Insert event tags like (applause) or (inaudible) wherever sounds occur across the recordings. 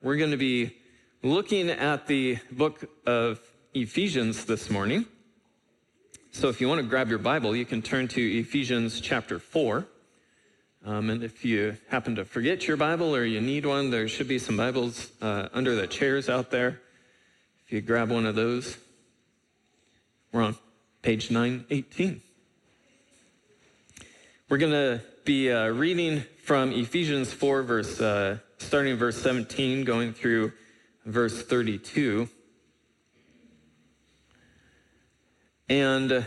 We're going to be looking at the book of Ephesians this morning. So if you want to grab your Bible, you can turn to Ephesians chapter 4. Um, and if you happen to forget your Bible or you need one, there should be some Bibles uh, under the chairs out there. If you grab one of those, we're on page 918. We're going to be uh, reading from Ephesians 4, verse, uh, starting verse 17, going through verse 32. And uh,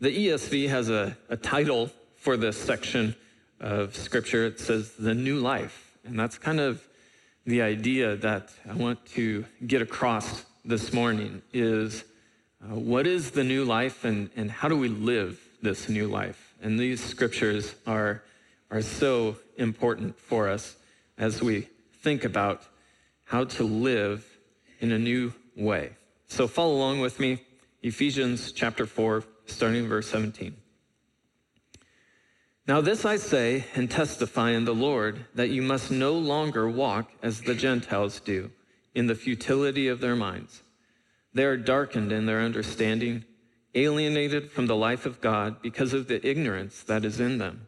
the ESV has a, a title for this section of scripture. It says the new life. And that's kind of the idea that I want to get across this morning is uh, what is the new life and, and how do we live this new life? And these scriptures are, are so important for us as we think about how to live in a new way. So follow along with me, Ephesians chapter 4, starting verse 17. Now, this I say and testify in the Lord that you must no longer walk as the Gentiles do, in the futility of their minds. They are darkened in their understanding, alienated from the life of God because of the ignorance that is in them,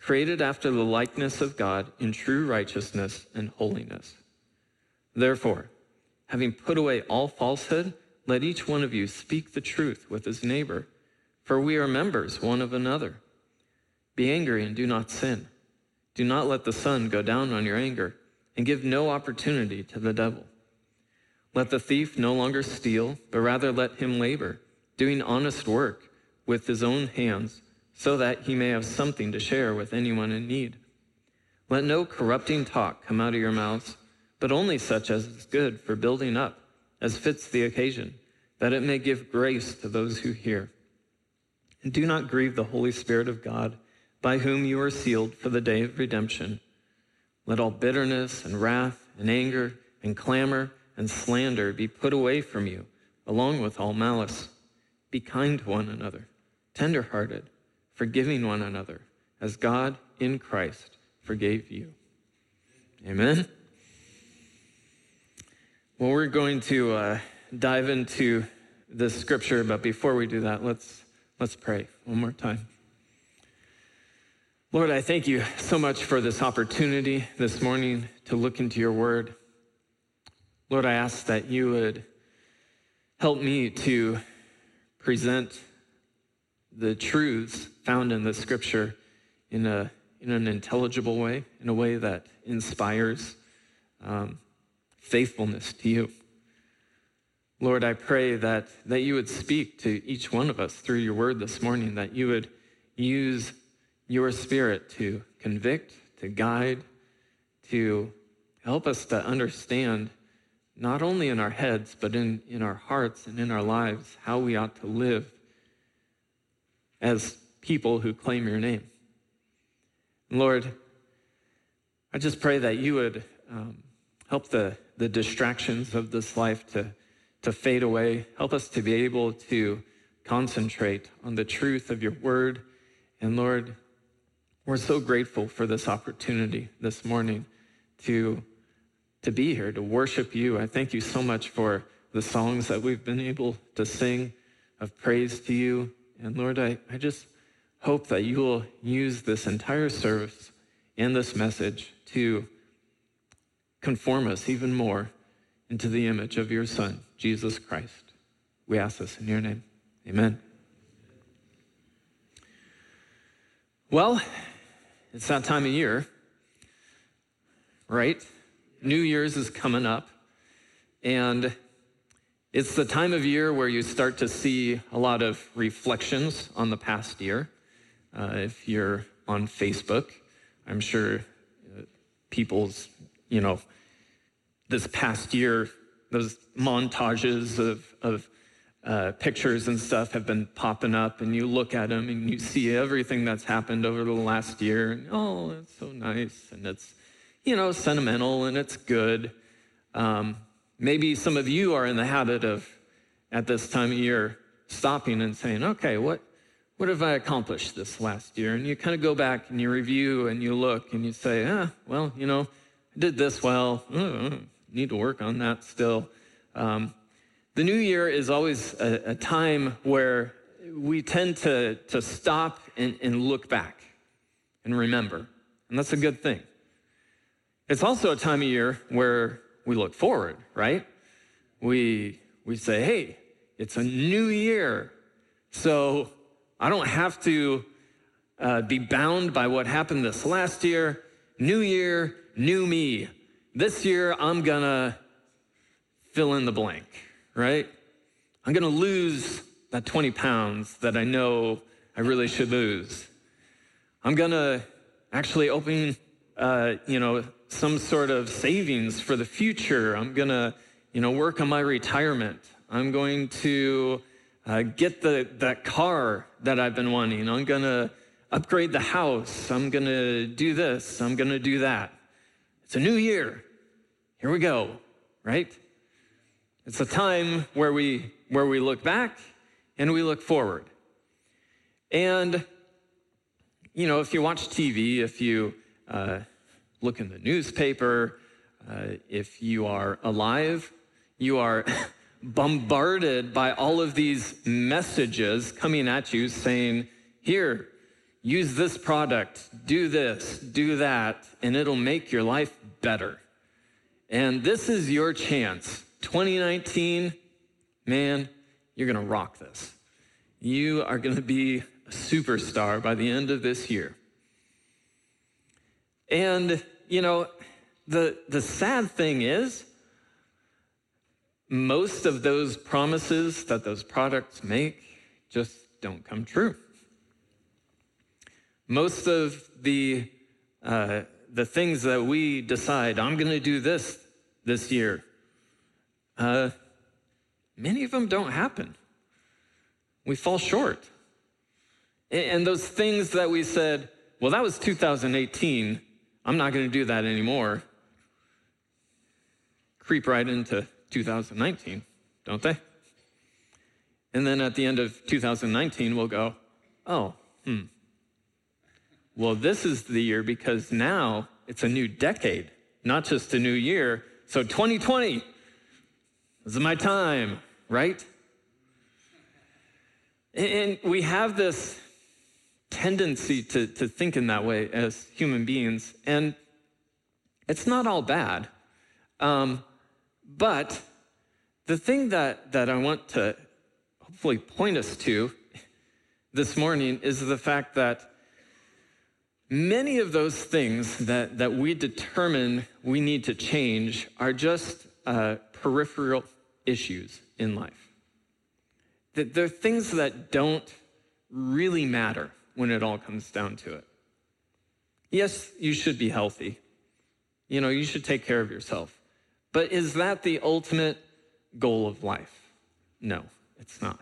created after the likeness of God in true righteousness and holiness. Therefore, having put away all falsehood, let each one of you speak the truth with his neighbor, for we are members one of another. Be angry and do not sin. Do not let the sun go down on your anger, and give no opportunity to the devil. Let the thief no longer steal, but rather let him labor, doing honest work with his own hands so that he may have something to share with anyone in need. Let no corrupting talk come out of your mouths, but only such as is good for building up, as fits the occasion, that it may give grace to those who hear. And do not grieve the Holy Spirit of God, by whom you are sealed for the day of redemption. Let all bitterness and wrath and anger and clamor and slander be put away from you, along with all malice. Be kind to one another, tenderhearted forgiving one another as God in Christ forgave you. Amen. Well, we're going to uh, dive into this scripture, but before we do that, let's let's pray one more time. Lord, I thank you so much for this opportunity this morning to look into your word. Lord, I ask that you would help me to present the truths found in the scripture in, a, in an intelligible way, in a way that inspires um, faithfulness to you. Lord, I pray that, that you would speak to each one of us through your word this morning, that you would use your spirit to convict, to guide, to help us to understand, not only in our heads, but in, in our hearts and in our lives, how we ought to live as people who claim your name. Lord, I just pray that you would um, help the, the distractions of this life to, to fade away. Help us to be able to concentrate on the truth of your word. And Lord, we're so grateful for this opportunity this morning to, to be here, to worship you. I thank you so much for the songs that we've been able to sing of praise to you. And Lord, I, I just hope that you will use this entire service and this message to conform us even more into the image of your Son, Jesus Christ. We ask this in your name. Amen. Well, it's that time of year, right? New Year's is coming up, and it's the time of year where you start to see a lot of reflections on the past year. Uh, if you're on Facebook, I'm sure uh, people's you know, this past year, those montages of, of uh, pictures and stuff have been popping up, and you look at them and you see everything that's happened over the last year. And, oh, it's so nice, and it's, you know, sentimental and it's good. Um, maybe some of you are in the habit of, at this time of year, stopping and saying, okay, what, what have I accomplished this last year? And you kind of go back and you review and you look and you say, ah, well, you know, I did this well. Uh, need to work on that still. Um, the new year is always a, a, time where we tend to, to stop and, and look back and remember. And that's a good thing. It's also a time of year where we look forward, right? We, we say, hey, it's a new year. So I don't have to uh, be bound by what happened this last year. New year, new me. This year, I'm gonna fill in the blank, right? I'm gonna lose that 20 pounds that I know I really should lose. I'm gonna actually open, uh, you know, some sort of savings for the future. I'm gonna, you know, work on my retirement. I'm going to uh, get the, that car that I've been wanting. I'm gonna upgrade the house. I'm gonna do this. I'm gonna do that. It's a new year. Here we go, right? It's a time where we where we look back and we look forward. And you know, if you watch TV, if you uh, look in the newspaper, uh, if you are alive, you are (laughs) bombarded by all of these messages coming at you saying, "Here, use this product, do this, do that, and it'll make your life better." And this is your chance. 2019, man, you're going to rock this. You are going to be a superstar by the end of this year. And, you know, the, the sad thing is, most of those promises that those products make just don't come true. Most of the uh, the things that we decide, I'm going to do this this year, uh, many of them don't happen. We fall short. And those things that we said, well, that was 2018, I'm not going to do that anymore, creep right into 2019, don't they? And then at the end of 2019, we'll go, oh, hmm, well, this is the year because now it's a new decade, not just a new year. So 2020, this is my time, right? And we have this tendency to, to think in that way as human beings, and it's not all bad. Um, but the thing that, that I want to hopefully point us to this morning is the fact that Many of those things that, that we determine we need to change are just uh, peripheral issues in life. That they're things that don't really matter when it all comes down to it. Yes, you should be healthy. You know, you should take care of yourself. But is that the ultimate goal of life? No, it's not.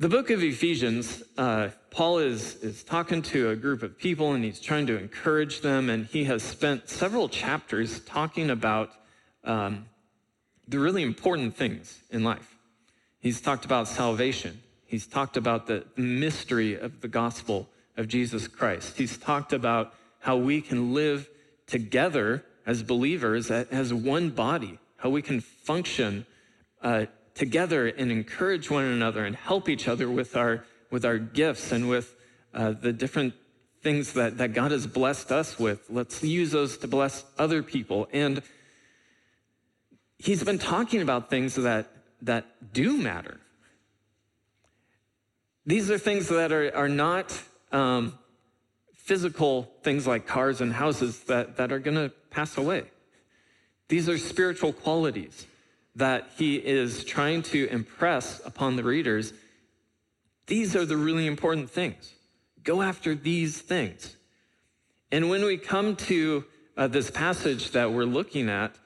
The book of Ephesians, uh, Paul is, is talking to a group of people and he's trying to encourage them. And he has spent several chapters talking about um, the really important things in life. He's talked about salvation, he's talked about the mystery of the gospel of Jesus Christ, he's talked about how we can live together as believers, as one body, how we can function uh, together and encourage one another and help each other with our, with our gifts and with uh, the different things that, that God has blessed us with. Let's use those to bless other people. And he's been talking about things that, that do matter. These are things that are, are not um, physical things like cars and houses that, that are going to pass away. These are spiritual qualities that he is trying to impress upon the readers, these are the really important things. Go after these things. And when we come to uh, this passage that we're looking at,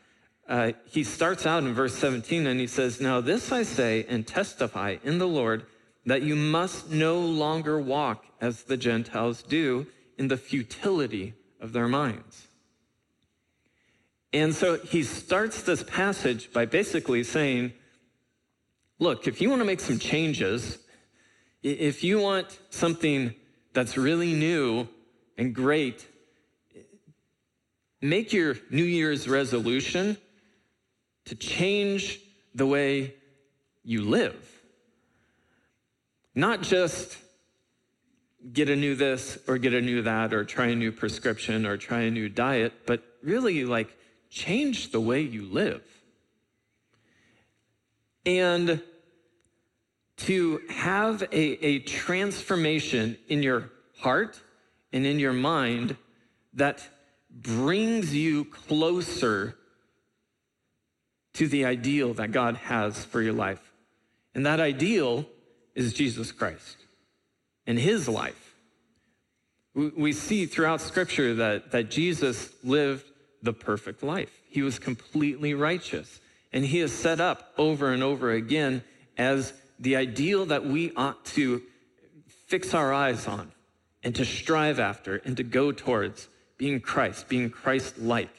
uh, he starts out in verse 17 and he says, Now this I say and testify in the Lord that you must no longer walk as the Gentiles do in the futility of their minds. And so he starts this passage by basically saying, Look, if you want to make some changes, if you want something that's really new and great, make your New Year's resolution to change the way you live. Not just get a new this or get a new that or try a new prescription or try a new diet, but really like change the way you live. And to have a, a transformation in your heart and in your mind that brings you closer to the ideal that God has for your life. And that ideal is Jesus Christ and his life. We see throughout Scripture that, that Jesus lived the perfect life. He was completely righteous. And he is set up over and over again as the ideal that we ought to fix our eyes on and to strive after and to go towards being Christ, being Christ like,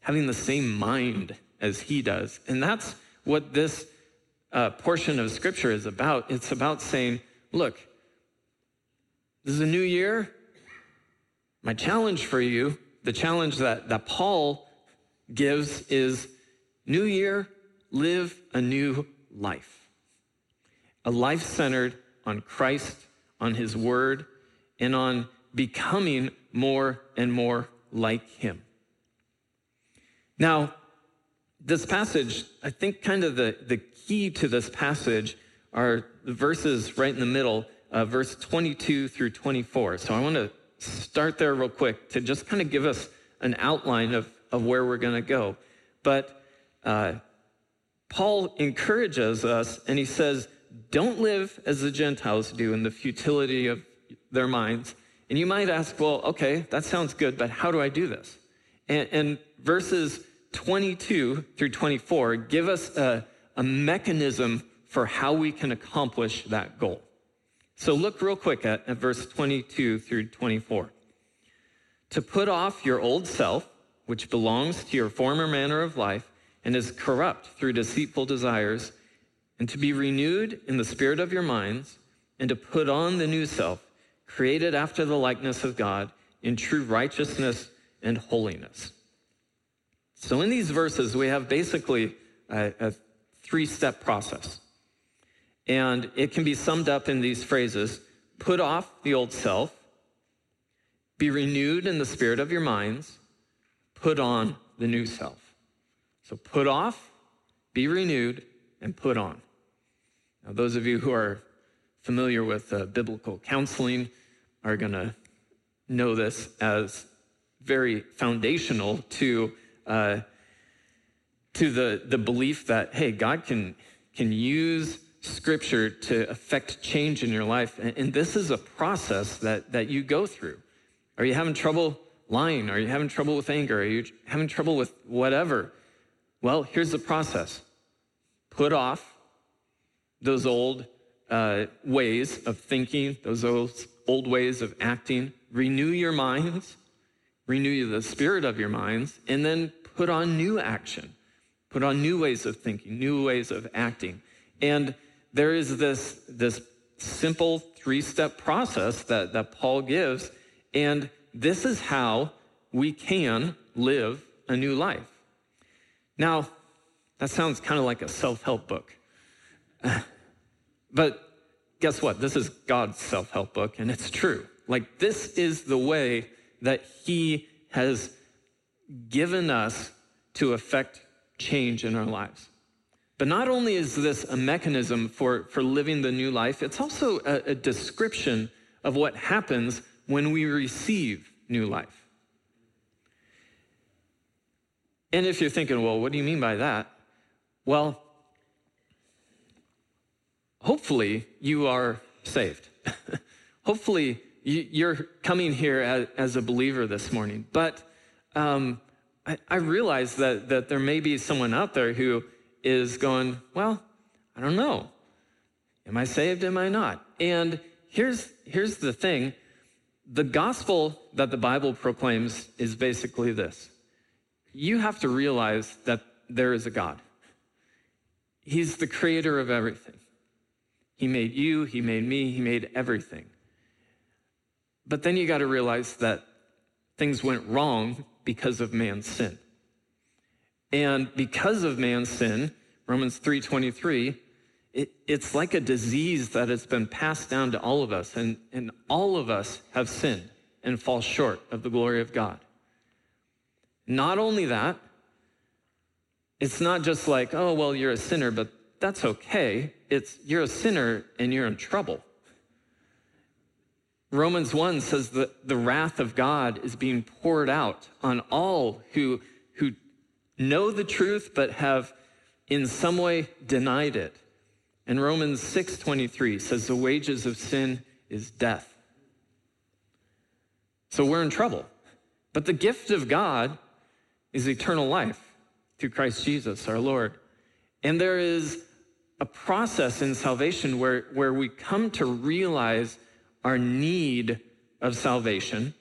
having the same mind as he does. And that's what this uh, portion of scripture is about. It's about saying, look, this is a new year. My challenge for you, the challenge that, that Paul gives is new year, live a new life. A life centered on Christ, on his word, and on becoming more and more like him. Now, this passage, I think kind of the, the key to this passage are the verses right in the middle, uh, verse 22 through 24. So I want to start there real quick to just kind of give us an outline of, of where we're going to go. But uh, Paul encourages us and he says, Don't live as the Gentiles do in the futility of their minds. And you might ask, Well, okay, that sounds good, but how do I do this? And, and verses 22 through 24 give us a, a mechanism for how we can accomplish that goal. So look real quick at, at verse 22 through 24. To put off your old self, which belongs to your former manner of life and is corrupt through deceitful desires, and to be renewed in the spirit of your minds, and to put on the new self, created after the likeness of God in true righteousness and holiness. So, in these verses, we have basically a, a three step process. And it can be summed up in these phrases put off the old self, be renewed in the spirit of your minds, put on the new self. So put off, be renewed, and put on. Now, those of you who are familiar with uh, biblical counseling are going to know this as very foundational to, uh, to the, the belief that, hey, God can, can use scripture to affect change in your life. And, and this is a process that, that you go through. Are you having trouble lying? Are you having trouble with anger? Are you having trouble with whatever? Well, here's the process put off those old uh, ways of thinking, those old, old ways of acting, renew your minds, renew the spirit of your minds, and then put on new action, put on new ways of thinking, new ways of acting. And there is this, this simple three step process that, that Paul gives, and this is how we can live a new life. Now, that sounds kind of like a self help book. but guess what? This is God's self help book, and it's true. Like, this is the way that He has given us to affect change in our lives. But not only is this a mechanism for, for living the new life, it's also a, a description of what happens when we receive new life. And if you're thinking, well, what do you mean by that? Well, hopefully you are saved. (laughs) hopefully you're coming here as, a believer this morning, but um, I, I realize that, that there may be someone out there who is going, well, I don't know. Am I saved? Am I not? And here's, here's the thing the gospel that the Bible proclaims is basically this you have to realize that there is a God. He's the creator of everything. He made you, He made me, He made everything. But then you got to realize that things went wrong because of man's sin. And because of man's sin, Romans 3:23, it, it's like a disease that has been passed down to all of us, and, and all of us have sinned and fall short of the glory of God. Not only that, it's not just like, oh, well, you're a sinner, but that's okay. It's you're a sinner and you're in trouble. Romans 1 says that the wrath of God is being poured out on all who, who know the truth but have in some way denied it. And Romans 6:23 says the wages of sin is death. So we're in trouble. But the gift of God is eternal life through Christ Jesus our Lord. And there is a process in salvation where, where we come to realize our need of salvation.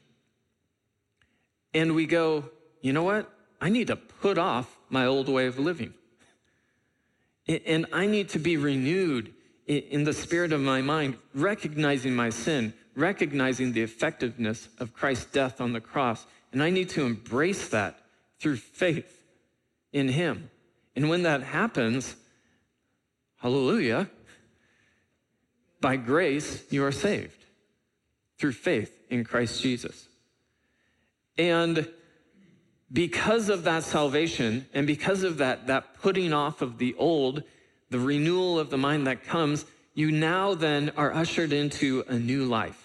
And we go, you know what? I need to put off my old way of living. And I need to be renewed in the spirit of my mind, recognizing my sin, recognizing the effectiveness of Christ's death on the cross. And I need to embrace that through faith in Him. And when that happens, hallelujah, by grace you are saved through faith in Christ Jesus. And because of that salvation and because of that, that putting off of the old, the renewal of the mind that comes, you now then are ushered into a new life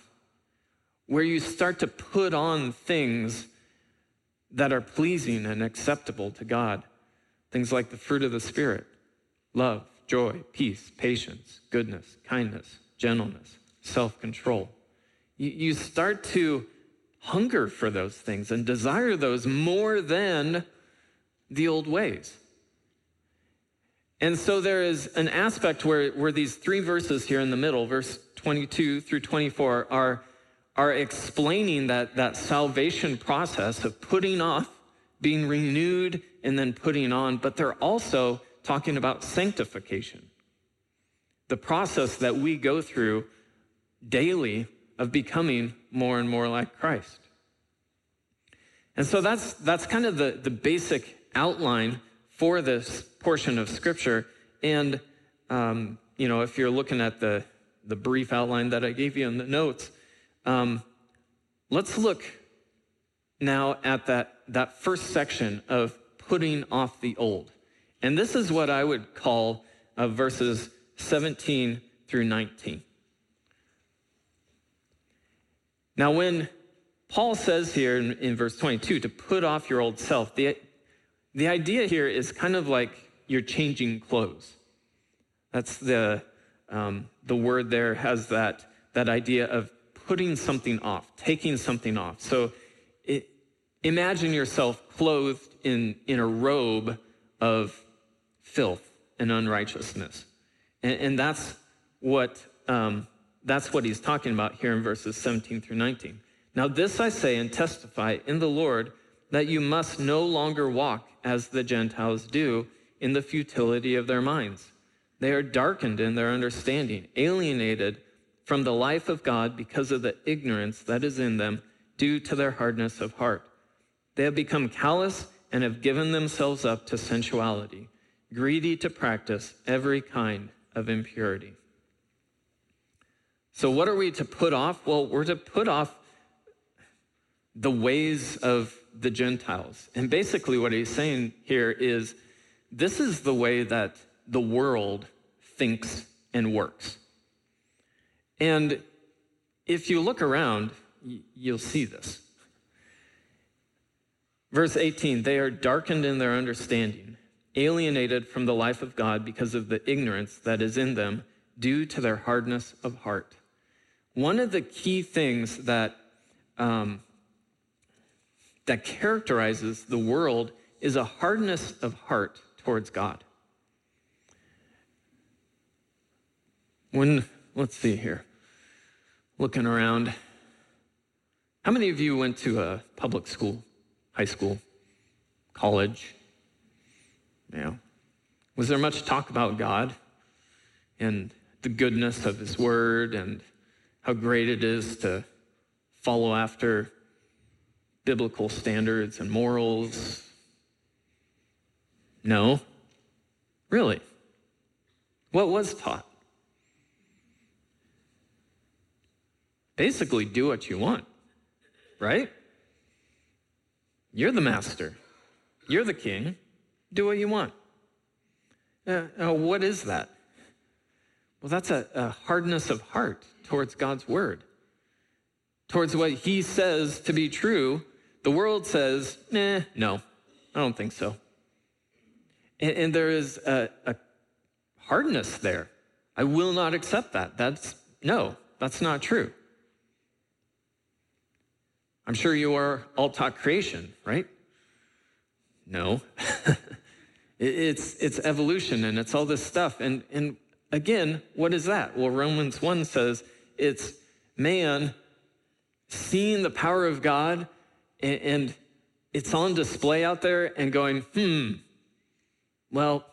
where you start to put on things that are pleasing and acceptable to God. Things like the fruit of the Spirit love, joy, peace, patience, goodness, kindness, gentleness, self control you, start to hunger for those things and desire those more than the old ways. And so there is an aspect where, where these three verses here in the middle, verse 22 through 24, are, are explaining that, that salvation process of putting off, being renewed, and then putting on, but they're also talking about sanctification. The process that we go through daily of becoming more and more like Christ. And so that's, that's kind of the, the basic outline for this portion of Scripture. And, um, you know, if you're looking at the, the brief outline that I gave you in the notes, um, let's look now at that, that first section of putting off the old. And this is what I would call uh, verses 17 through 19. Now, when Paul says here in, in, verse 22 to put off your old self, the, the idea here is kind of like you're changing clothes. That's the, um, the word there has that, that idea of putting something off, taking something off. So it, imagine yourself clothed in, in a robe of filth and unrighteousness. And, and that's what um, that's what he's talking about here in verses 17 through 19. Now, this I say and testify in the Lord that you must no longer walk as the Gentiles do in the futility of their minds. They are darkened in their understanding, alienated from the life of God because of the ignorance that is in them due to their hardness of heart. They have become callous and have given themselves up to sensuality, greedy to practice every kind of impurity. So, what are we to put off? Well, we're to put off the ways of the Gentiles. And basically, what he's saying here is this is the way that the world thinks and works. And if you look around, you'll see this. Verse 18 they are darkened in their understanding, alienated from the life of God because of the ignorance that is in them due to their hardness of heart. One of the key things that, um, that characterizes the world is a hardness of heart towards God. When, let's see here, looking around, how many of you went to a public school, high school, college? Yeah. Was there much talk about God and the goodness of His Word and how great it is to follow after biblical standards and morals? No. Really? What was taught? Basically, do what you want, right? You're the master, you're the king. Do what you want. Uh, uh, what is that? Well, that's a, a hardness of heart towards God's word, towards what he says to be true. The world says, eh, no, I don't think so. And, and there is a, a hardness there. I will not accept that. That's no, that's not true. I'm sure you are all taught creation, right? No. (laughs) it's, it's evolution and it's all this stuff. And, and again, what is that? Well, Romans 1 says it's man seeing the power of God and, and it's on display out there and going, hmm, well,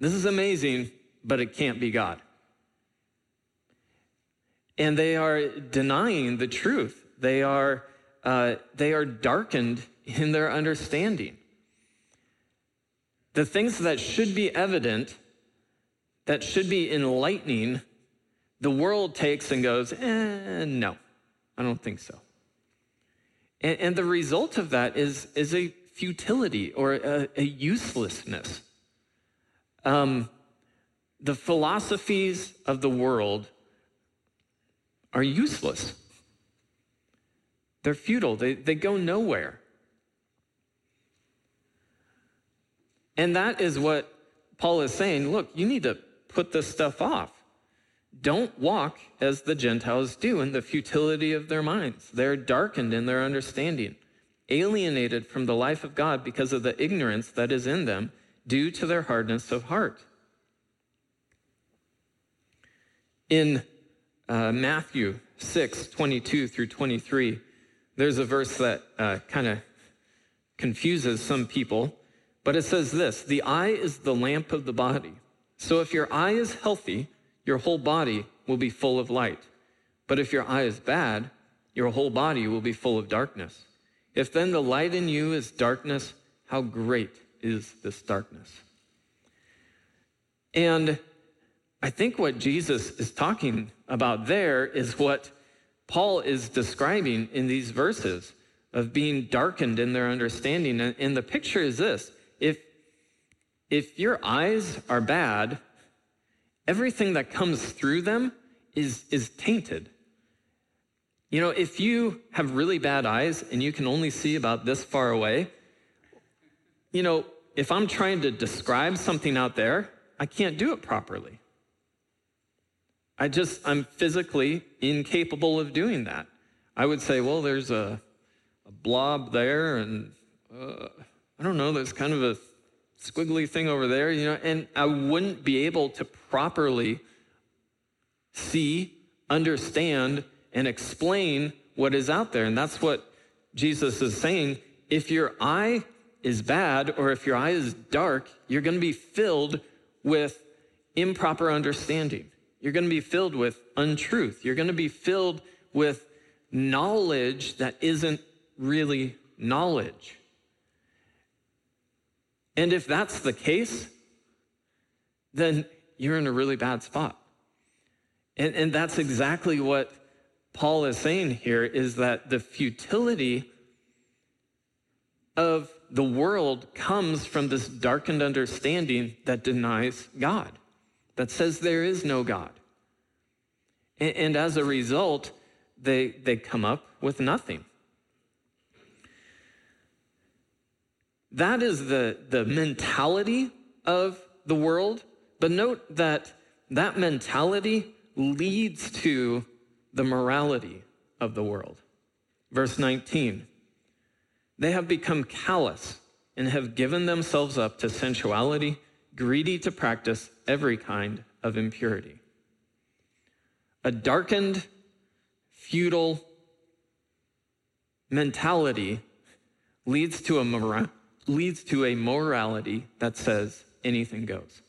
this is amazing, but it can't be God. And they are denying the truth. They are, uh, they are darkened in their understanding. The things that should be evident, that should be enlightening, the world takes and goes, eh, no, I don't think so. And, and the result of that is, is a futility or a, a uselessness. Um, the philosophies of the world are useless. They're futile, they, they go nowhere. And that is what Paul is saying. Look, you need to put this stuff off. Don't walk as the Gentiles do in the futility of their minds. They're darkened in their understanding, alienated from the life of God because of the ignorance that is in them due to their hardness of heart. In uh, Matthew 6, 22 through 23, there's a verse that uh, kind of confuses some people, but it says this The eye is the lamp of the body. So if your eye is healthy, your whole body will be full of light. But if your eye is bad, your whole body will be full of darkness. If then the light in you is darkness, how great is this darkness? And I think what Jesus is talking about there is what Paul is describing in these verses of being darkened in their understanding. And the picture is this if, if your eyes are bad, everything that comes through them is, is tainted. You know, if you have really bad eyes and you can only see about this far away, you know, if I'm trying to describe something out there, I can't do it properly. I just, I'm physically incapable of doing that. I would say, well, there's a, a blob there, and uh, I don't know, there's kind of a squiggly thing over there, you know, and I wouldn't be able to properly see, understand, and explain what is out there. And that's what Jesus is saying. If your eye is bad or if your eye is dark, you're going to be filled with improper understanding. You're going to be filled with untruth. You're going to be filled with knowledge that isn't really knowledge. And if that's the case, then you're in a really bad spot. And, and that's exactly what Paul is saying here is that the futility of the world comes from this darkened understanding that denies God, that says there is no God. And, and as a result, they, they come up with nothing. That is the, the mentality of the world. But note that that mentality leads to the morality of the world. Verse 19 They have become callous and have given themselves up to sensuality, greedy to practice every kind of impurity. A darkened, futile mentality leads to a, mora- leads to a morality that says anything goes.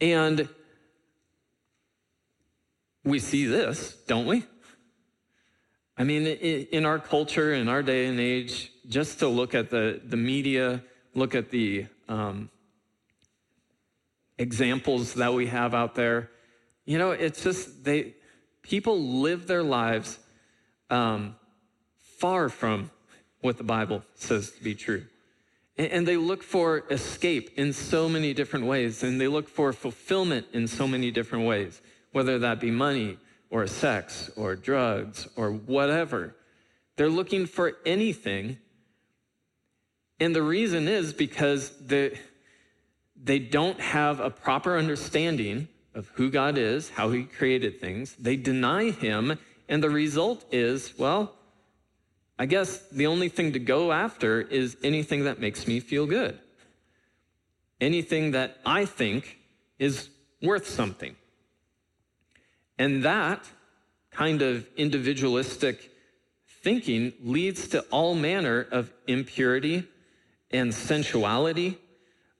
And we see this, don't we? I mean, in our culture, in our day and age, just to look at the, the media, look at the um, examples that we have out there, you know, it's just they people live their lives um, far from what the Bible says to be true. And, they look for escape in so many different ways, and they look for fulfillment in so many different ways, whether that be money or sex or drugs or whatever. They're looking for anything. And the reason is because they, they don't have a proper understanding of who God is, how He created things. They deny Him, and the result is, well, I guess the only thing to go after is anything that makes me feel good. Anything that I think is worth something. And that kind of individualistic thinking leads to all manner of impurity and sensuality.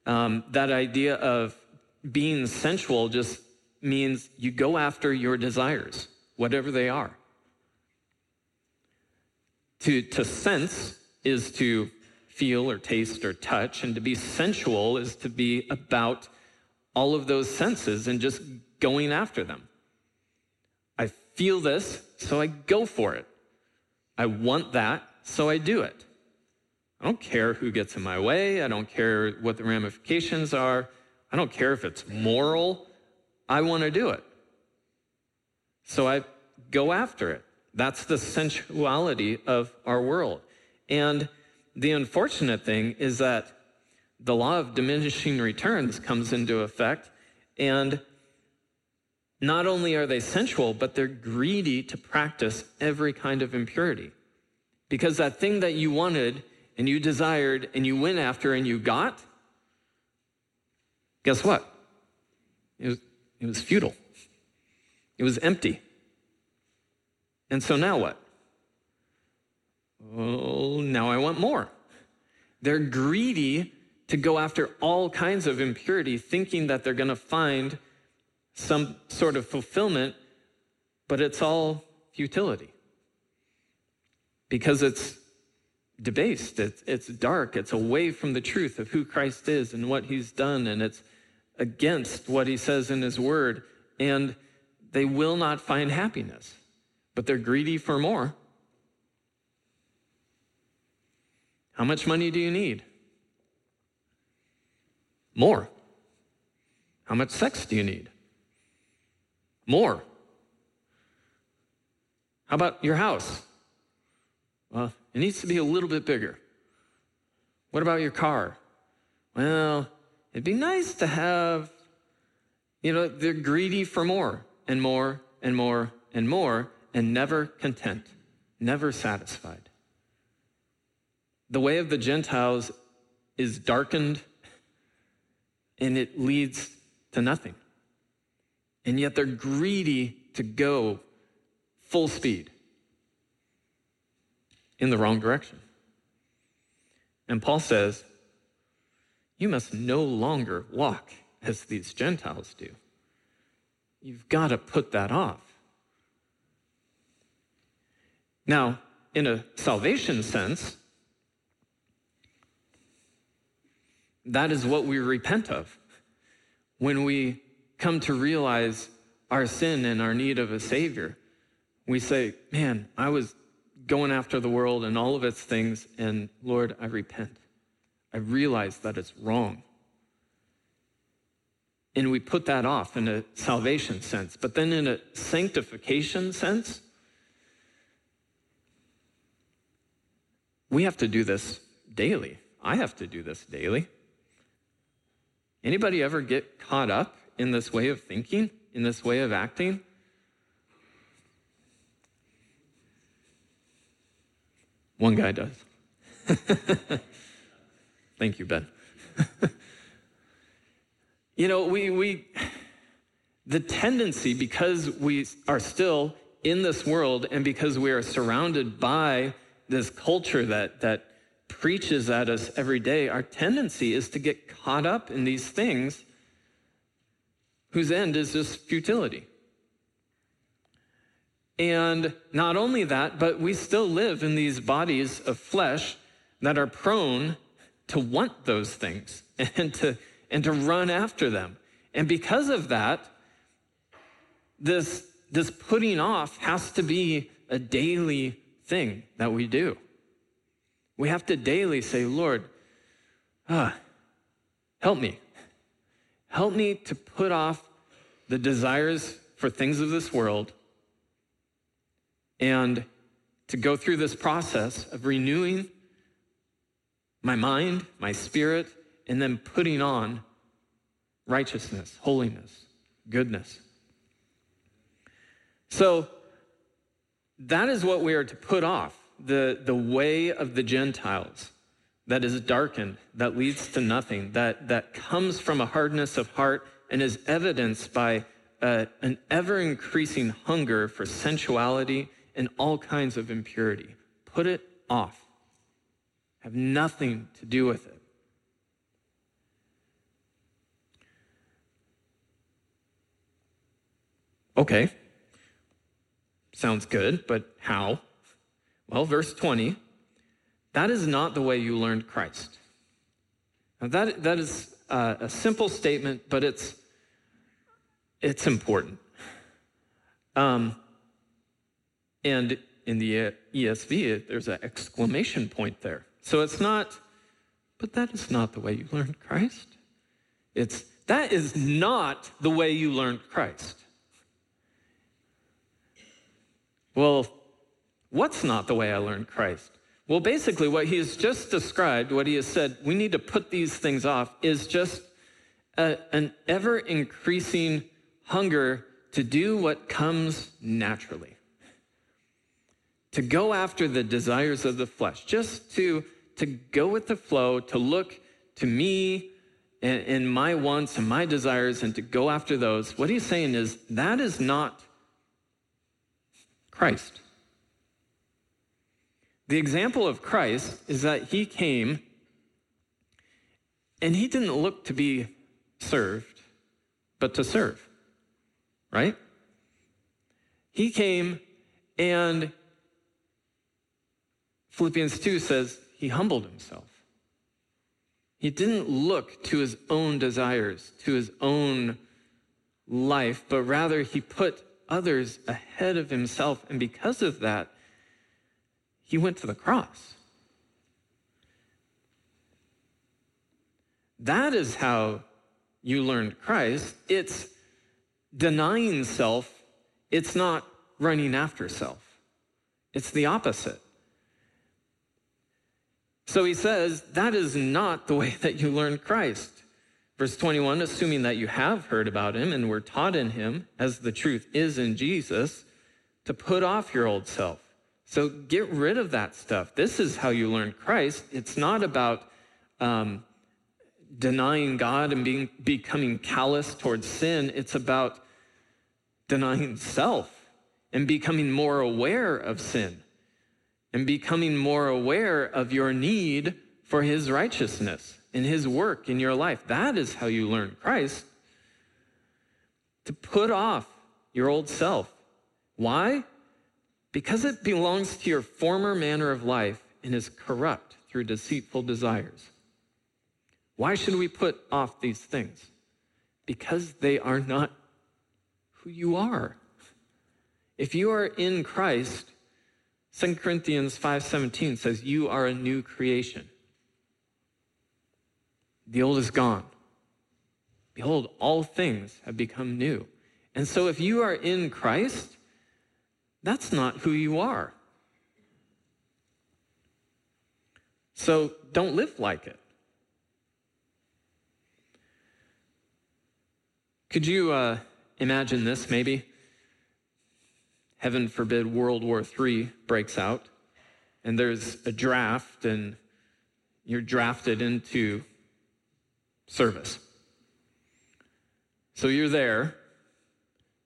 Um, that idea of being sensual just means you go after your desires, whatever they are. To, to sense is to feel or taste or touch, and to be sensual is to be about all of those senses and just going after them. I feel this, so I go for it. I want that, so I do it. I don't care who gets in my way. I don't care what the ramifications are. I don't care if it's moral. I want to do it. So I go after it. That's the sensuality of our world. And the unfortunate thing is that the law of diminishing returns comes into effect. And not only are they sensual, but they're greedy to practice every kind of impurity. Because that thing that you wanted and you desired and you went after and you got, guess what? It was, it was futile, it was empty. And so now what? Oh, now I want more. They're greedy to go after all kinds of impurity, thinking that they're going to find some sort of fulfillment, but it's all futility because it's debased, it's, it's dark, it's away from the truth of who Christ is and what he's done, and it's against what he says in his word, and they will not find happiness but they're greedy for more. How much money do you need? More. How much sex do you need? More. How about your house? Well, it needs to be a little bit bigger. What about your car? Well, it'd be nice to have, you know, they're greedy for more and more and more and more and never content, never satisfied. The way of the Gentiles is darkened and it leads to nothing. And yet they're greedy to go full speed in the wrong direction. And Paul says, You must no longer walk as these Gentiles do. You've got to put that off. Now, in a salvation sense, that is what we repent of. When we come to realize our sin and our need of a Savior, we say, Man, I was going after the world and all of its things, and Lord, I repent. I realize that it's wrong. And we put that off in a salvation sense. But then in a sanctification sense, We have to do this daily. I have to do this daily. Anybody ever get caught up in this way of thinking, in this way of acting? One guy does. (laughs) Thank you, Ben. (laughs) you know, we, we, the tendency, because we are still in this world and because we are surrounded by this culture that, that preaches at us every day, our tendency is to get caught up in these things whose end is just futility. And not only that, but we still live in these bodies of flesh that are prone to want those things (laughs) and to, and to run after them. And because of that, this, this putting off has to be a daily thing that we do. We have to daily say, Lord, ah, help me. Help me to put off the desires for things of this world and to go through this process of renewing my mind, my spirit, and then putting on righteousness, holiness, goodness. So that is what we are to put off the, the way of the Gentiles that is darkened, that leads to nothing, that, that comes from a hardness of heart and is evidenced by uh, an ever increasing hunger for sensuality and all kinds of impurity. Put it off. Have nothing to do with it. Okay. Sounds good, but how? Well, verse 20 that is not the way you learned Christ. Now, that, that is a simple statement, but it's, it's important. Um, and in the ESV, there's an exclamation point there. So it's not, but that is not the way you learned Christ. It's, that is not the way you learned Christ. Well, what's not the way I learned Christ? Well, basically, what he has just described, what he has said, we need to put these things off, is just a, an ever increasing hunger to do what comes naturally, to go after the desires of the flesh, just to, to go with the flow, to look to me and, and my wants and my desires and to go after those. What he's saying is that is not Christ. The example of Christ is that he came and he didn't look to be served, but to serve, right? He came and Philippians 2 says he humbled himself. He didn't look to his own desires, to his own life, but rather he put others ahead of himself. And because of that, he went to the cross. That is how you learned Christ. It's denying self, it's not running after self. It's the opposite. So he says, that is not the way (laughs) that you learned Christ. Verse 21 assuming that you have heard about him and were taught in him, as the truth is in Jesus, to put off your old self so get rid of that stuff. This is how you learn Christ. It's not about um, denying God and being becoming callous towards sin. It's about denying self and becoming more aware of sin and becoming more aware of your need for his righteousness and his work in your life. That is how you learn Christ. To put off your old self. Why? because it belongs to your former manner of life and is corrupt through deceitful desires. Why should we put off these things? Because they are not who you are. If you are in Christ, 2 Corinthians 5:17 says you are a new creation. The old is gone. Behold, all things have become new. And so if you are in Christ, that's not who you are. So don't live like it. Could you uh, imagine this maybe? Heaven forbid World War III breaks out, and there's a draft, and you're drafted into service. So you're there,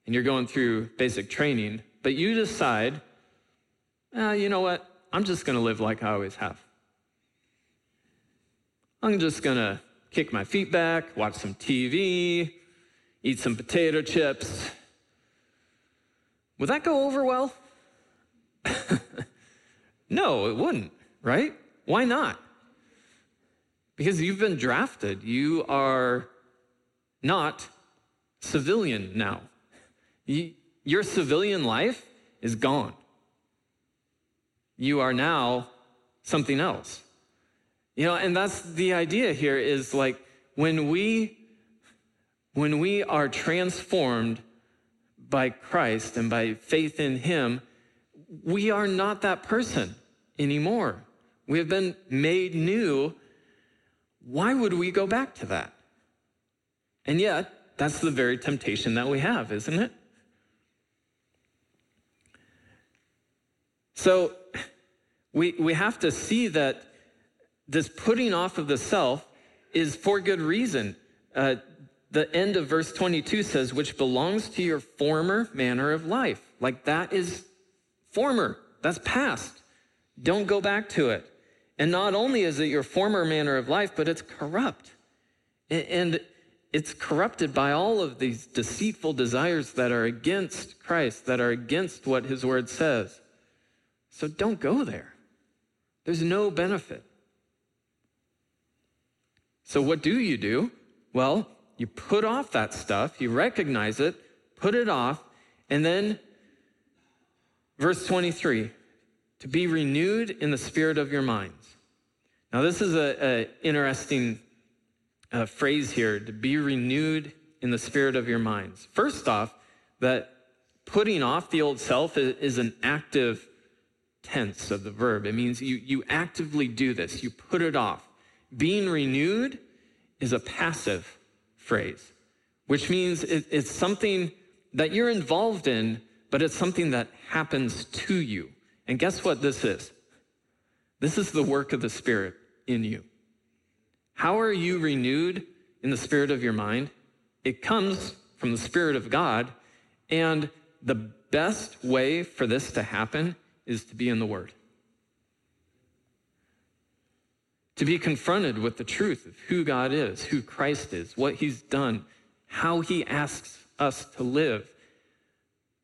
and you're going through basic training, but you decide, ah, you know what? I'm just going to live like I always have. I'm just going to kick my feet back, watch some TV, eat some potato chips. Would that go over well? (laughs) no, it wouldn't, right? Why not? Because you've been drafted. You are not civilian now. You, your civilian life is gone. You are now something else. You know, and that's the idea here is like when we when we are transformed by Christ and by faith in him, we are not that person anymore. We have been made new. Why would we go back to that? And yet, that's the very temptation that we have, isn't it? So we, we have to see that this putting off of the self is for good reason. Uh, the end of verse 22 says, which belongs to your former manner of life. Like that is former, that's past. Don't go back to it. And not only is it your former manner of life, but it's corrupt. And it's corrupted by all of these deceitful desires that are against Christ, that are against what his word says. So don't go there. There's no benefit. So, what do you do? Well, you put off that stuff, you recognize it, put it off, and then, verse 23 to be renewed in the spirit of your minds. Now, this is an interesting uh, phrase here to be renewed in the spirit of your minds. First off, that putting off the old self is, is an active tense of the verb. It means you, you actively do this, you put it off. Being renewed is a passive phrase, which means it, it's something that you're involved in, but it's something that happens to you. And guess what this is? This is the work of the Spirit in you. How are you renewed in the spirit of your mind? It comes from the Spirit of God. And the best way for this to happen is to be in the Word. To be confronted with the truth of who God is, who Christ is, what He's done, how He asks us to live.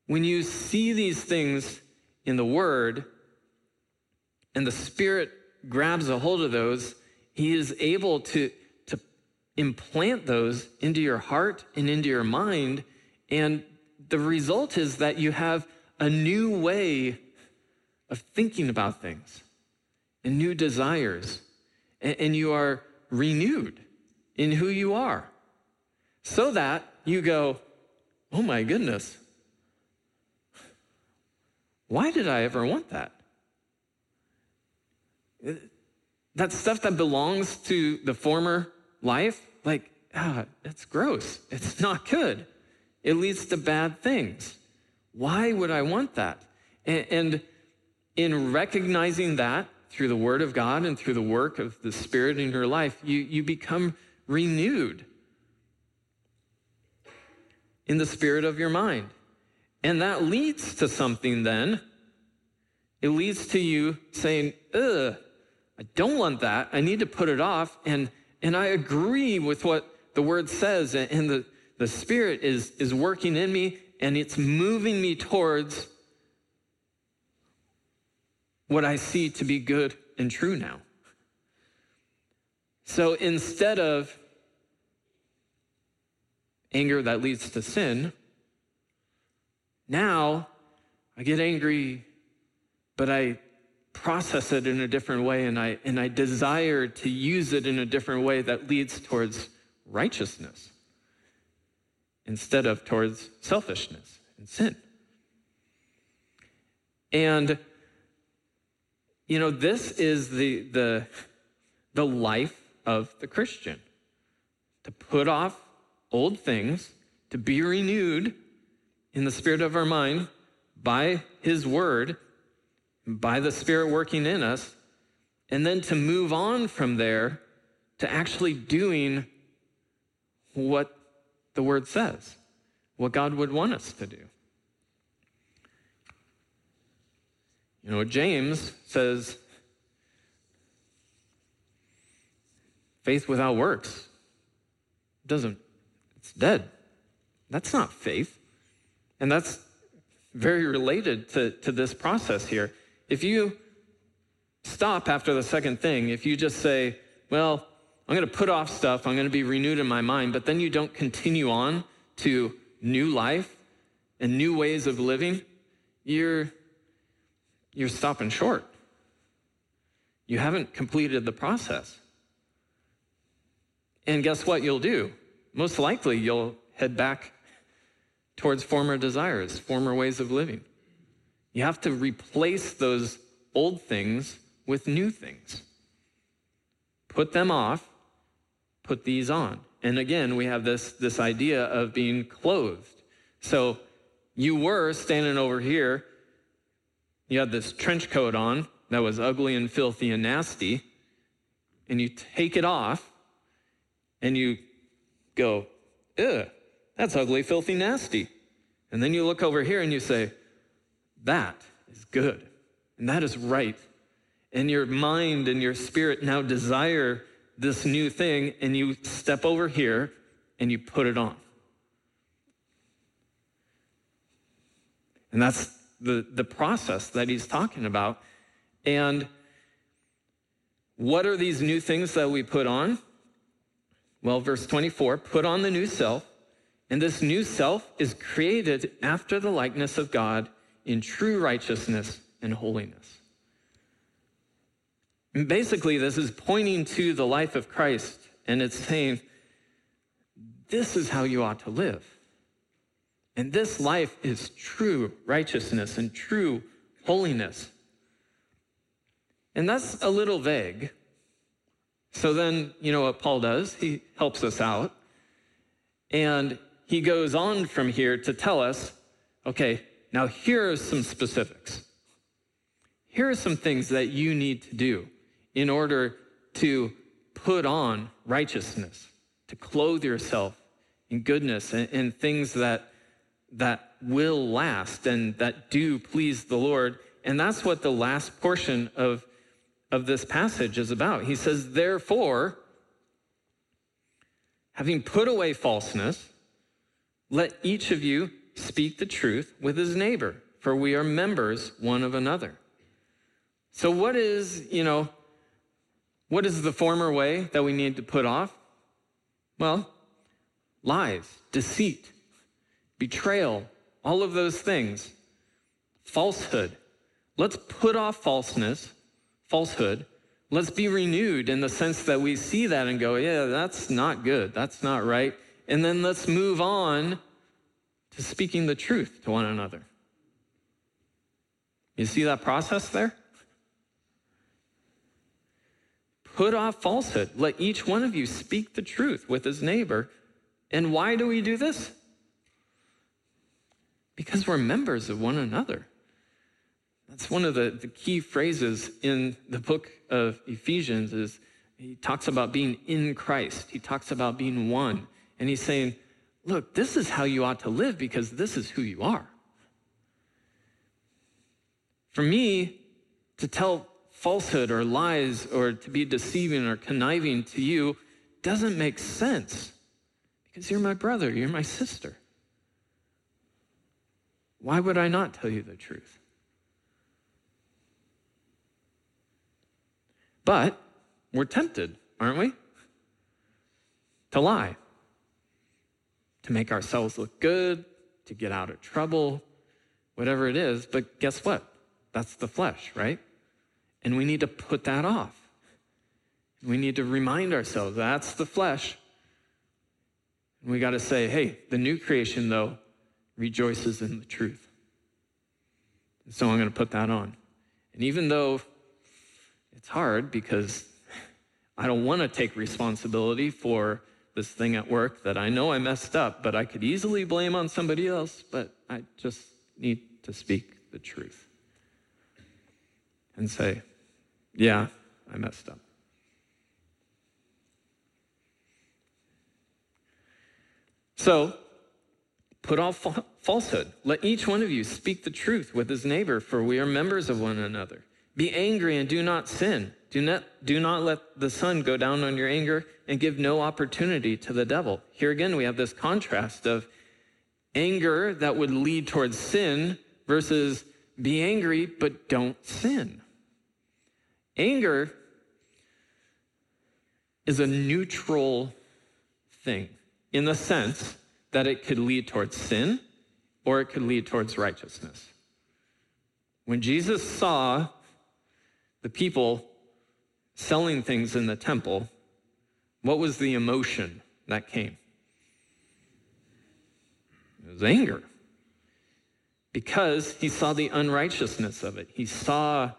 When you see these things in the Word and the Spirit grabs a hold of those, He is able to, to implant those into your heart and into your mind. And the result is that you have a new way of thinking about things and new desires, and you are renewed in who you are so that you go, oh my goodness, why did I ever want that? That stuff that belongs to the former life, like, ah, it's gross. It's not good. It leads to bad things. Why would I want that? And, and in recognizing that through the Word of God and through the work of the Spirit in your life, you, you become renewed in the spirit of your mind. And that leads to something then. It leads to you saying, ugh, I don't want that. I need to put it off. And, and I agree with what the word says. And the, the Spirit is, is working in me and it's moving me towards what I see to be good and true now. So instead of anger that leads to sin, now I get angry, but I process it in a different way and I, and I desire to use it in a different way that leads towards righteousness instead of towards selfishness and sin. And you know, this is the, the, the life of the Christian to put off old things, to be renewed in the spirit of our mind by his word, by the Spirit working in us, and then to move on from there to actually doing what the Word says, what God would want us to do. You know, James says, faith without works doesn't, it's dead. That's not faith. And that's very related to, to this process here. If you stop after the second thing, if you just say, well, I'm going to put off stuff, I'm going to be renewed in my mind, but then you don't continue on to new life and new ways of living, you're, you're stopping short. You haven't completed the process. And guess what you'll do? Most likely you'll head back towards former desires, former ways of living. You have to replace those old things with new things. Put them off, put these on. And again, we have this, this idea of being clothed. So you were standing over here, you had this trench coat on that was ugly and filthy and nasty, and you take it off and you go, ugh, that's ugly, filthy, nasty. And then you look over here and you say, that is good. And that is right. And your mind and your spirit now desire this new thing, and you step over here and you put it on. And that's the, the process that he's talking about. And what are these new things that we put on? Well, verse 24 put on the new self and this new self is created after the likeness of God in true righteousness and holiness. And basically, this is pointing to the life of Christ, and it's saying, this is how you ought to live. And this life is true righteousness and true holiness. And that's a little vague. So then, you know what Paul does? He helps us out. And he goes on from here to tell us okay, now here are some specifics. Here are some things that you need to do in order to put on righteousness, to clothe yourself in goodness and, and things that, that will last and that do please the Lord. And that's what the last portion of, of this passage is about. He says, Therefore, having put away falseness, let each of you speak the truth with his neighbor, for we are members one of another. So, what is, you know, what is the former way that we need to put off? Well, lies, deceit, betrayal, all of those things, falsehood. Let's put off falseness, falsehood. Let's be renewed in the sense that we see that and go, yeah, that's not good. That's not right. And then let's move on to speaking the truth to one another. You see that process there? Put off falsehood. Let each one of you speak the truth with his neighbor. And why do we do this? Because we're members of one another. That's one of the, the key phrases in the book of Ephesians is he talks about being in Christ. He talks about being one. And he's saying, look, this is how you ought to live because this is who you are. For me to tell falsehood or lies or to be deceiving or conniving to you doesn't make sense because you're my brother, you're my sister. Why would I not tell you the truth? But we're tempted, aren't we? To lie to make ourselves look good, to get out of trouble, whatever it is. But guess what? That's the flesh, right? And we need to put that off. We need to remind ourselves that's the flesh. And we got to say, hey, the new creation, though, rejoices in the truth. And so I'm going to put that on. And even though it's hard because (laughs) I don't want to take responsibility for this thing at work that I know I messed up, but I could easily blame on somebody else, but I just need to speak the truth. and say, Yeah, I messed up. So, put off falsehood. Let each one of you speak the truth with his neighbor, for we are members of one another. Be angry and do not sin. Do not, do not let the sun go down on your anger and give no opportunity to the devil. Here again, we have this contrast of anger that would lead towards sin versus be angry, but don't sin. Anger is a neutral thing in the sense that it could lead towards sin or it could lead towards righteousness. When Jesus saw the people selling things in the temple, what was the emotion that came? It was anger. Because he saw the unrighteousness of it. He saw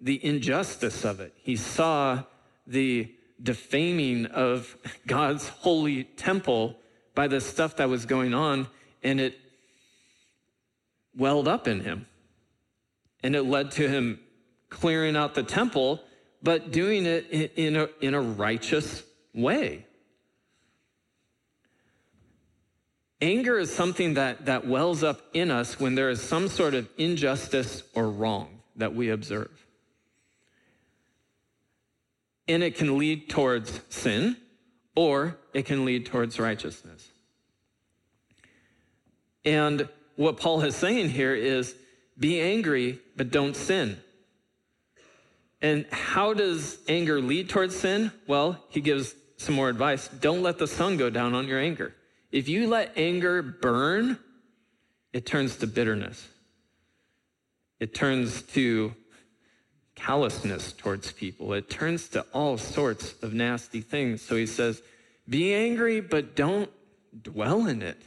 the injustice of it. He saw the defaming of (laughs) God's holy temple by the stuff that was going on, and it welled up in him. And it led to him clearing out the temple, but doing it in a, in a righteous way. Anger is something that, that wells up in us when there is some sort of injustice or wrong that we observe and it can lead towards sin or it can lead towards righteousness. And what Paul is saying here is be angry, but don't sin. And how does anger lead towards sin? Well, he gives some more advice. Don't let the sun go down on your anger. If you let anger burn, it turns to bitterness. It turns to callousness towards people. It turns to all sorts of nasty things. So he says, be angry, but don't dwell in it.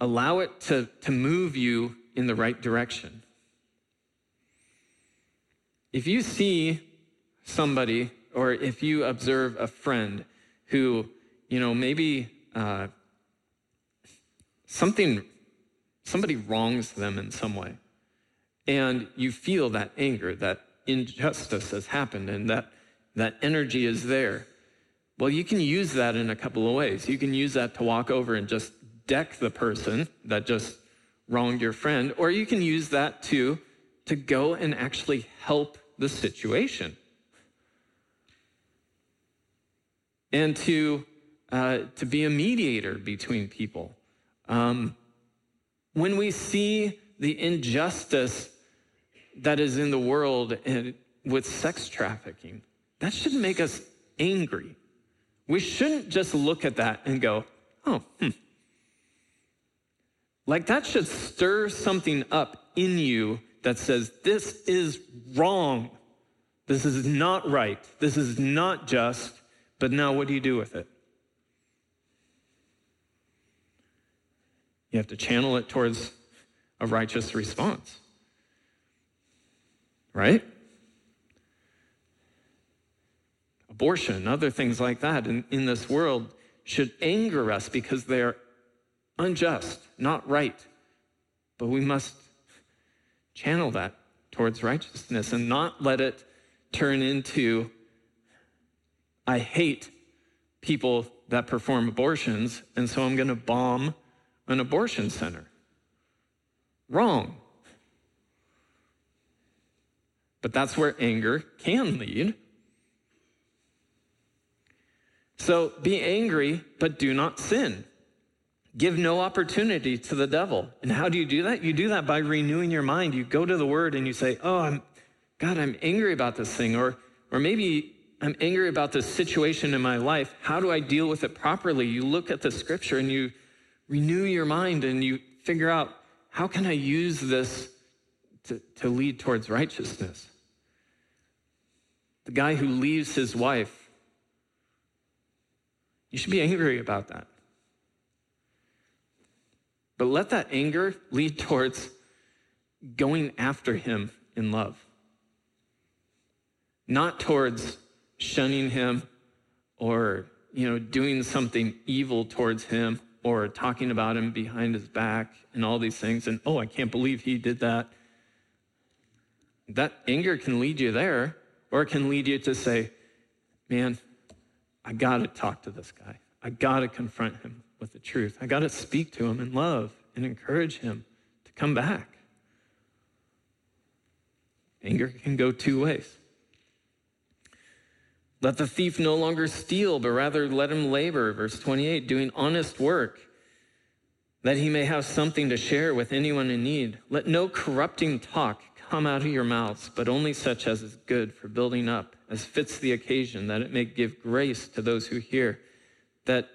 Allow it to, to move you in the right direction. If you see somebody, or if you observe a friend who, you know, maybe uh, something, somebody wrongs them in some way, and you feel that anger, that injustice has happened, and that, that energy is there. Well, you can use that in a couple of ways. You can use that to walk over and just deck the person that just wronged your friend, or you can use that to, to go and actually help the situation. And to, uh, to be a mediator between people. Um, when we see the injustice that is in the world and with sex trafficking, that should make us angry. We shouldn't just look at that and go, oh, hmm. Like that should stir something up in you that says, this is wrong. This is not right. This is not just. But now what do you do with it? You have to channel it towards a righteous response right? Abortion, other things like that in, in this world should anger us because they're unjust, not right. But we must channel that towards righteousness and not let it turn into I hate people that perform abortions, and so I'm going to bomb an abortion center. Wrong. But that's where anger can lead. So be angry, but do not sin. Give no opportunity to the devil. And how do you do that? You do that by renewing your mind. You go to the word and you say, Oh, I'm, God, I'm angry about this thing. Or, or maybe I'm angry about this situation in my life. How do I deal with it properly? You look at the scripture and you renew your mind and you figure out, how can I use this to, to lead towards righteousness? the guy who leaves his wife. You should be angry about that. But let that anger lead towards going after him in love, not towards shunning him or you know doing something evil towards him or talking about him behind his back and all these things and oh i can't believe he did that. That anger can lead you there, or it can lead you to say, man, I got to talk to this guy. I got to confront him with the truth. I got to speak to him in love and encourage him to come back. Anger can go two ways. Let the thief no longer steal, but rather let him labor, verse 28, doing honest work, that he may have something to share with anyone in need. Let no corrupting talk come out of your mouths, but only such as is good for building up, as fits the occasion, that it may give grace to those who hear. That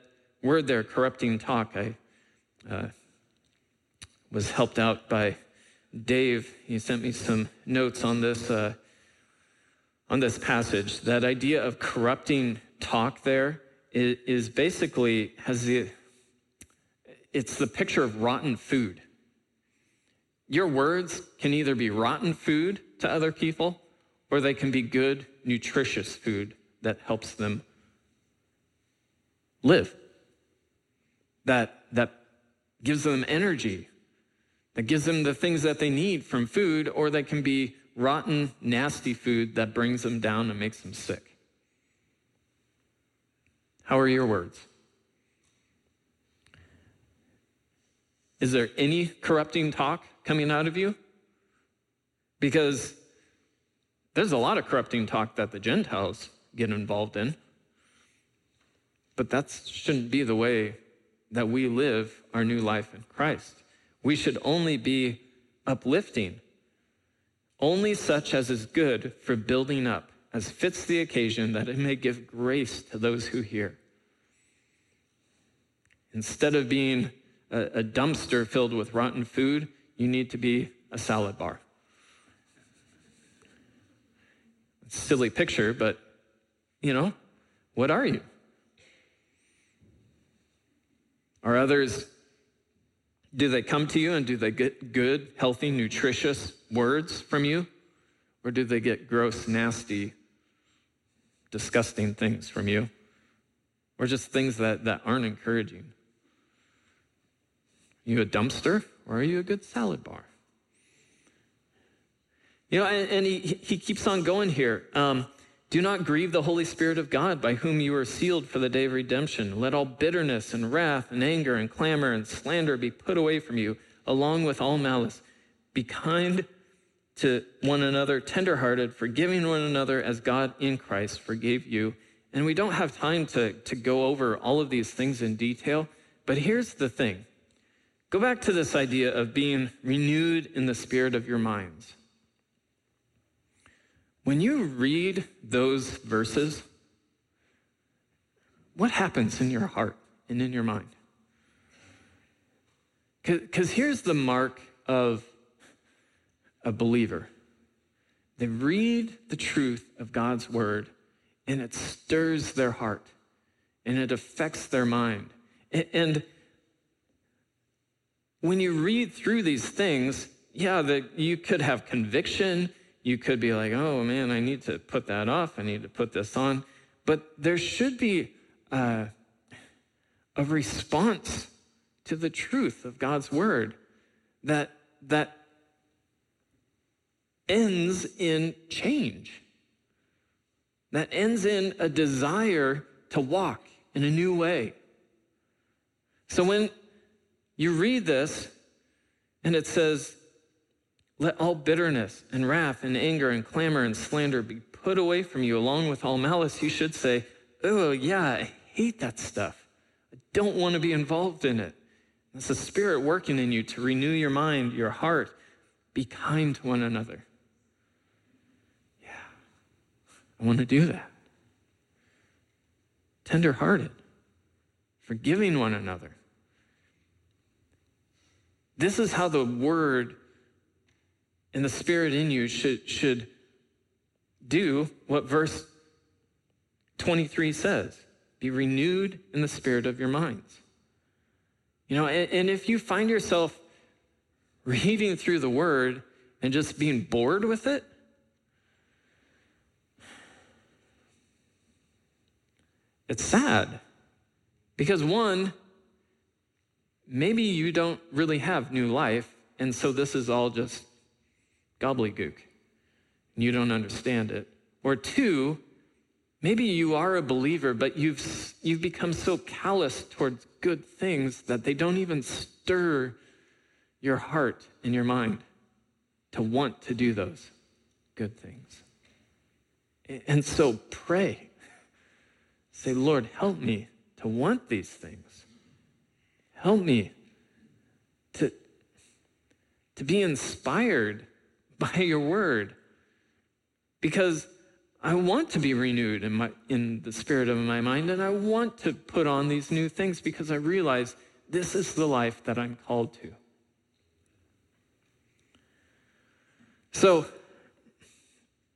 word there, corrupting talk, I uh, was helped out by Dave. He sent me some notes on this. Uh, on this passage, that idea of corrupting talk there is, is basically has the it's the picture of rotten food. Your words can either be rotten food to other people or they can be good, nutritious food that helps them live. That, that gives them energy, that gives them the things that they need from food, or they can be rotten, nasty food that brings them down and makes them sick. How are your words? Is there any corrupting talk coming out of you? Because there's a lot of corrupting talk that the Gentiles get involved in. But that shouldn't be the way that we live our new life in Christ. We should only be uplifting only such as is good for building up, as fits the occasion, that it may give grace to those who hear. Instead of being a, dumpster filled with rotten food, you need to be a salad bar. silly picture, but you know, what are you? Are others, do they come to you and do they get good, healthy, nutritious words from you? Or do they get gross, nasty, disgusting things from you? Or just things that, that aren't encouraging? Are you a dumpster or are you a good salad bar? You know, and, he, he keeps on going here. Um, do not grieve the Holy Spirit of God, by whom you are sealed for the day of redemption. Let all bitterness and wrath and anger and clamor and slander be put away from you, along with all malice. Be kind to one another, tenderhearted, forgiving one another as God in Christ forgave you. And we don't have time to, to go over all of these things in detail, but here's the thing go back to this idea of being renewed in the spirit of your minds. When you read those verses, what happens in your heart and in your mind? Because here's the mark of a believer. They read the truth of God's word and it stirs their heart and it affects their mind. And when you read through these things, yeah, that you could have conviction. You could be like, oh man, I need to put that off. I need to put this on. But there should be a, a response to the truth of God's word that, that ends in change, that ends in a desire to walk in a new way. So when you read this and it says, let all bitterness and wrath and anger and clamor and slander be put away from you along with all malice, you should say, oh, yeah, I hate that stuff. I don't want to be involved in it. It's the Spirit working in you to renew your mind, your heart. Be kind to one another. Yeah, I want to do that. Tenderhearted, forgiving one another. This is how the word and the spirit in you should, should do what verse 23 says be renewed in the spirit of your minds. You know, and, and if you find yourself reading through the word and just being bored with it, It's sad because one, maybe you don't really have new life, and so this is all just gobbledygook. and you don't understand it. Or two, maybe you are a believer, but you've, you've become so callous towards good things that they don't even stir your heart and your mind to want to do those good things. And so pray. Say, Lord, help me to want these things. Help me to, to be inspired (laughs) by your word because I want to be renewed in, my, in the spirit of my mind and I want to put on these new things because I realize this is the life that I'm called to. So,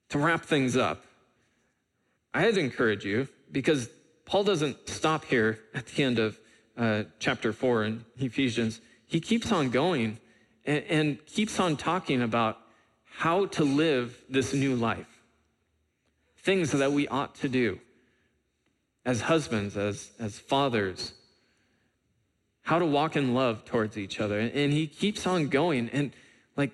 to wrap things up, I had to encourage you because Paul doesn't stop here at the end of uh, chapter 4 in Ephesians. He keeps on going and, and keeps on talking about how to live this new life, things that we ought to do as husbands, as, as fathers, how to walk in love towards each other. And, he keeps on going. And like,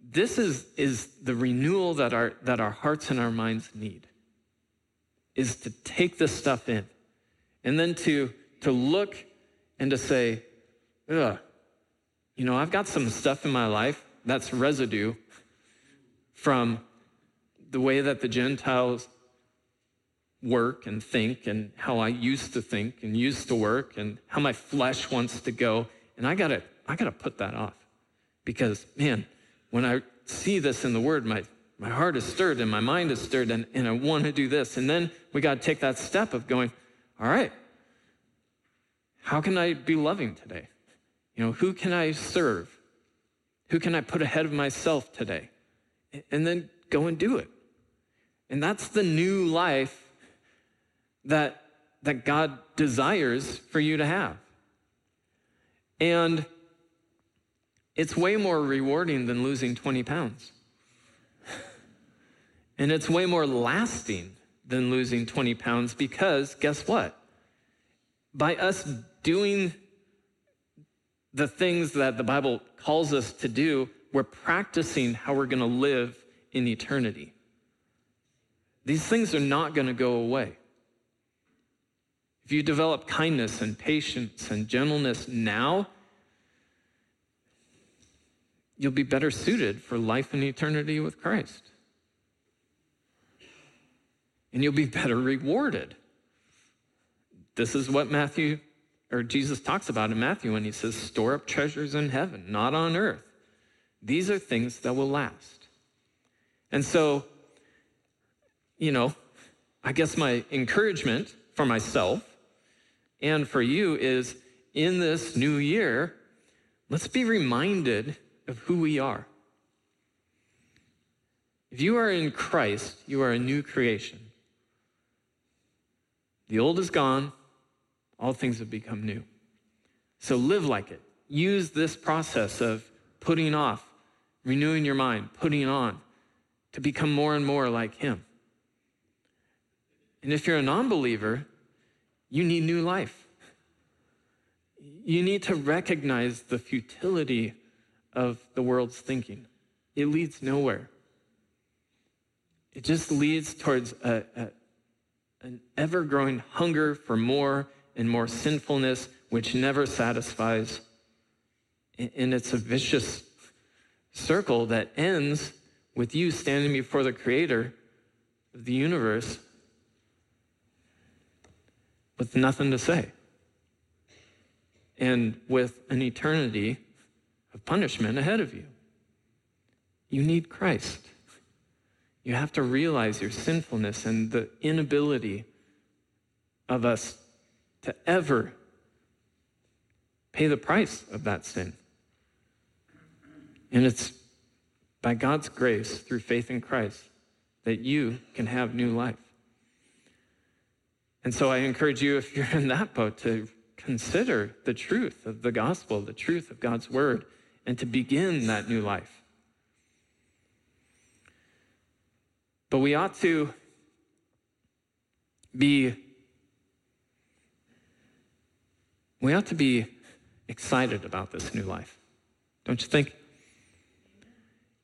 this is, is the renewal that our, that our hearts and our minds need is to take this stuff in and then to, to look and to say, ugh, you know, I've got some stuff in my life that's residue from the way that the Gentiles work and think and how I used to think and used to work and how my flesh wants to go. And I gotta, I gotta put that off. Because man, when I see this in the word, my my heart is stirred and my mind is stirred and, and I want to do this. And then we got to take that step of going, all right, how can I be loving today? You know, who can I serve? Who can I put ahead of myself today? And then go and do it. And that's the new life that, that God desires for you to have. And it's way more rewarding than losing 20 pounds. (laughs) And it's way more lasting than losing 20 pounds because guess what? By us doing the things that the Bible calls us to do, we're practicing how we're going to live in eternity. These things are not going to go away. If you develop kindness and patience and gentleness now, you'll be better suited for life in eternity with Christ and you'll be better rewarded. This is what Matthew or Jesus talks about in Matthew when he says, store up treasures in heaven, not on earth. These are things that will last. And so, you know, I guess my encouragement for myself and for you is in this new year, let's be reminded of who we are. If you are in Christ, you are a new creation. The old is gone, all things have become new. So live like it. Use this process of putting off, renewing your mind, putting on to become more and more like Him. And if you're a non believer, you need new life. You need to recognize the futility of the world's thinking. It leads nowhere. It just leads towards a, a, an ever growing hunger for more and more sinfulness, which never satisfies. And it's a vicious circle that ends with you standing before the creator of the universe with nothing to say and with an eternity of punishment ahead of you. You need Christ. You have to realize your sinfulness and the inability of us to ever pay the price of that sin. And it's by God's grace through faith in Christ that you can have new life. And so I encourage you, if you're in that boat, to consider the truth of the gospel, the truth of God's word, and to begin that new life. But we ought to be we ought to be excited about this new life. Don't you think?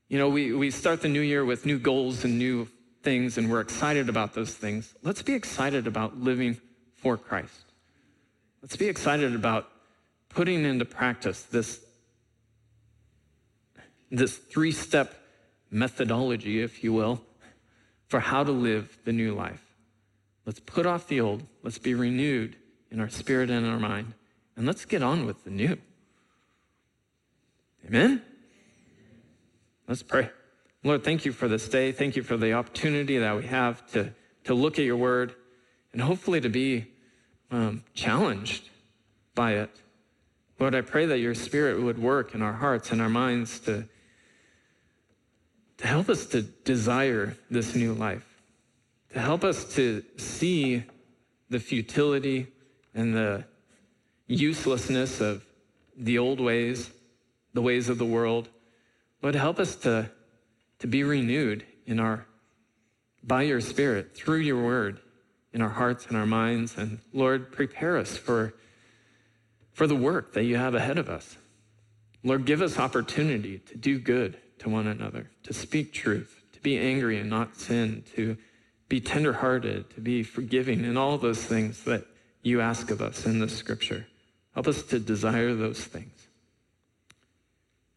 You know, we, we start the new year with new goals and new things, and we're excited about those things. Let's be excited about living for Christ. Let's be excited about putting into practice this, this three step methodology, if you will, for how to live the new life. Let's put off the old, let's be renewed in our spirit and in our mind, and let's get on with the new. Amen? Let's pray. Lord, thank you for this day. Thank you for the opportunity that we have to, to look at your word and hopefully to be um, challenged by it. Lord, I pray that your spirit would work in our hearts and our minds to, to help us to desire this new life, to help us to see the futility and the uselessness of the old ways, the ways of the world. Lord, help us to, to be renewed in our by your spirit through your word in our hearts and our minds. And Lord, prepare us for, for the work that you have ahead of us. Lord, give us opportunity to do good to one another, to speak truth, to be angry and not sin, to be tenderhearted, to be forgiving, and all those things that you ask of us in the scripture. Help us to desire those things.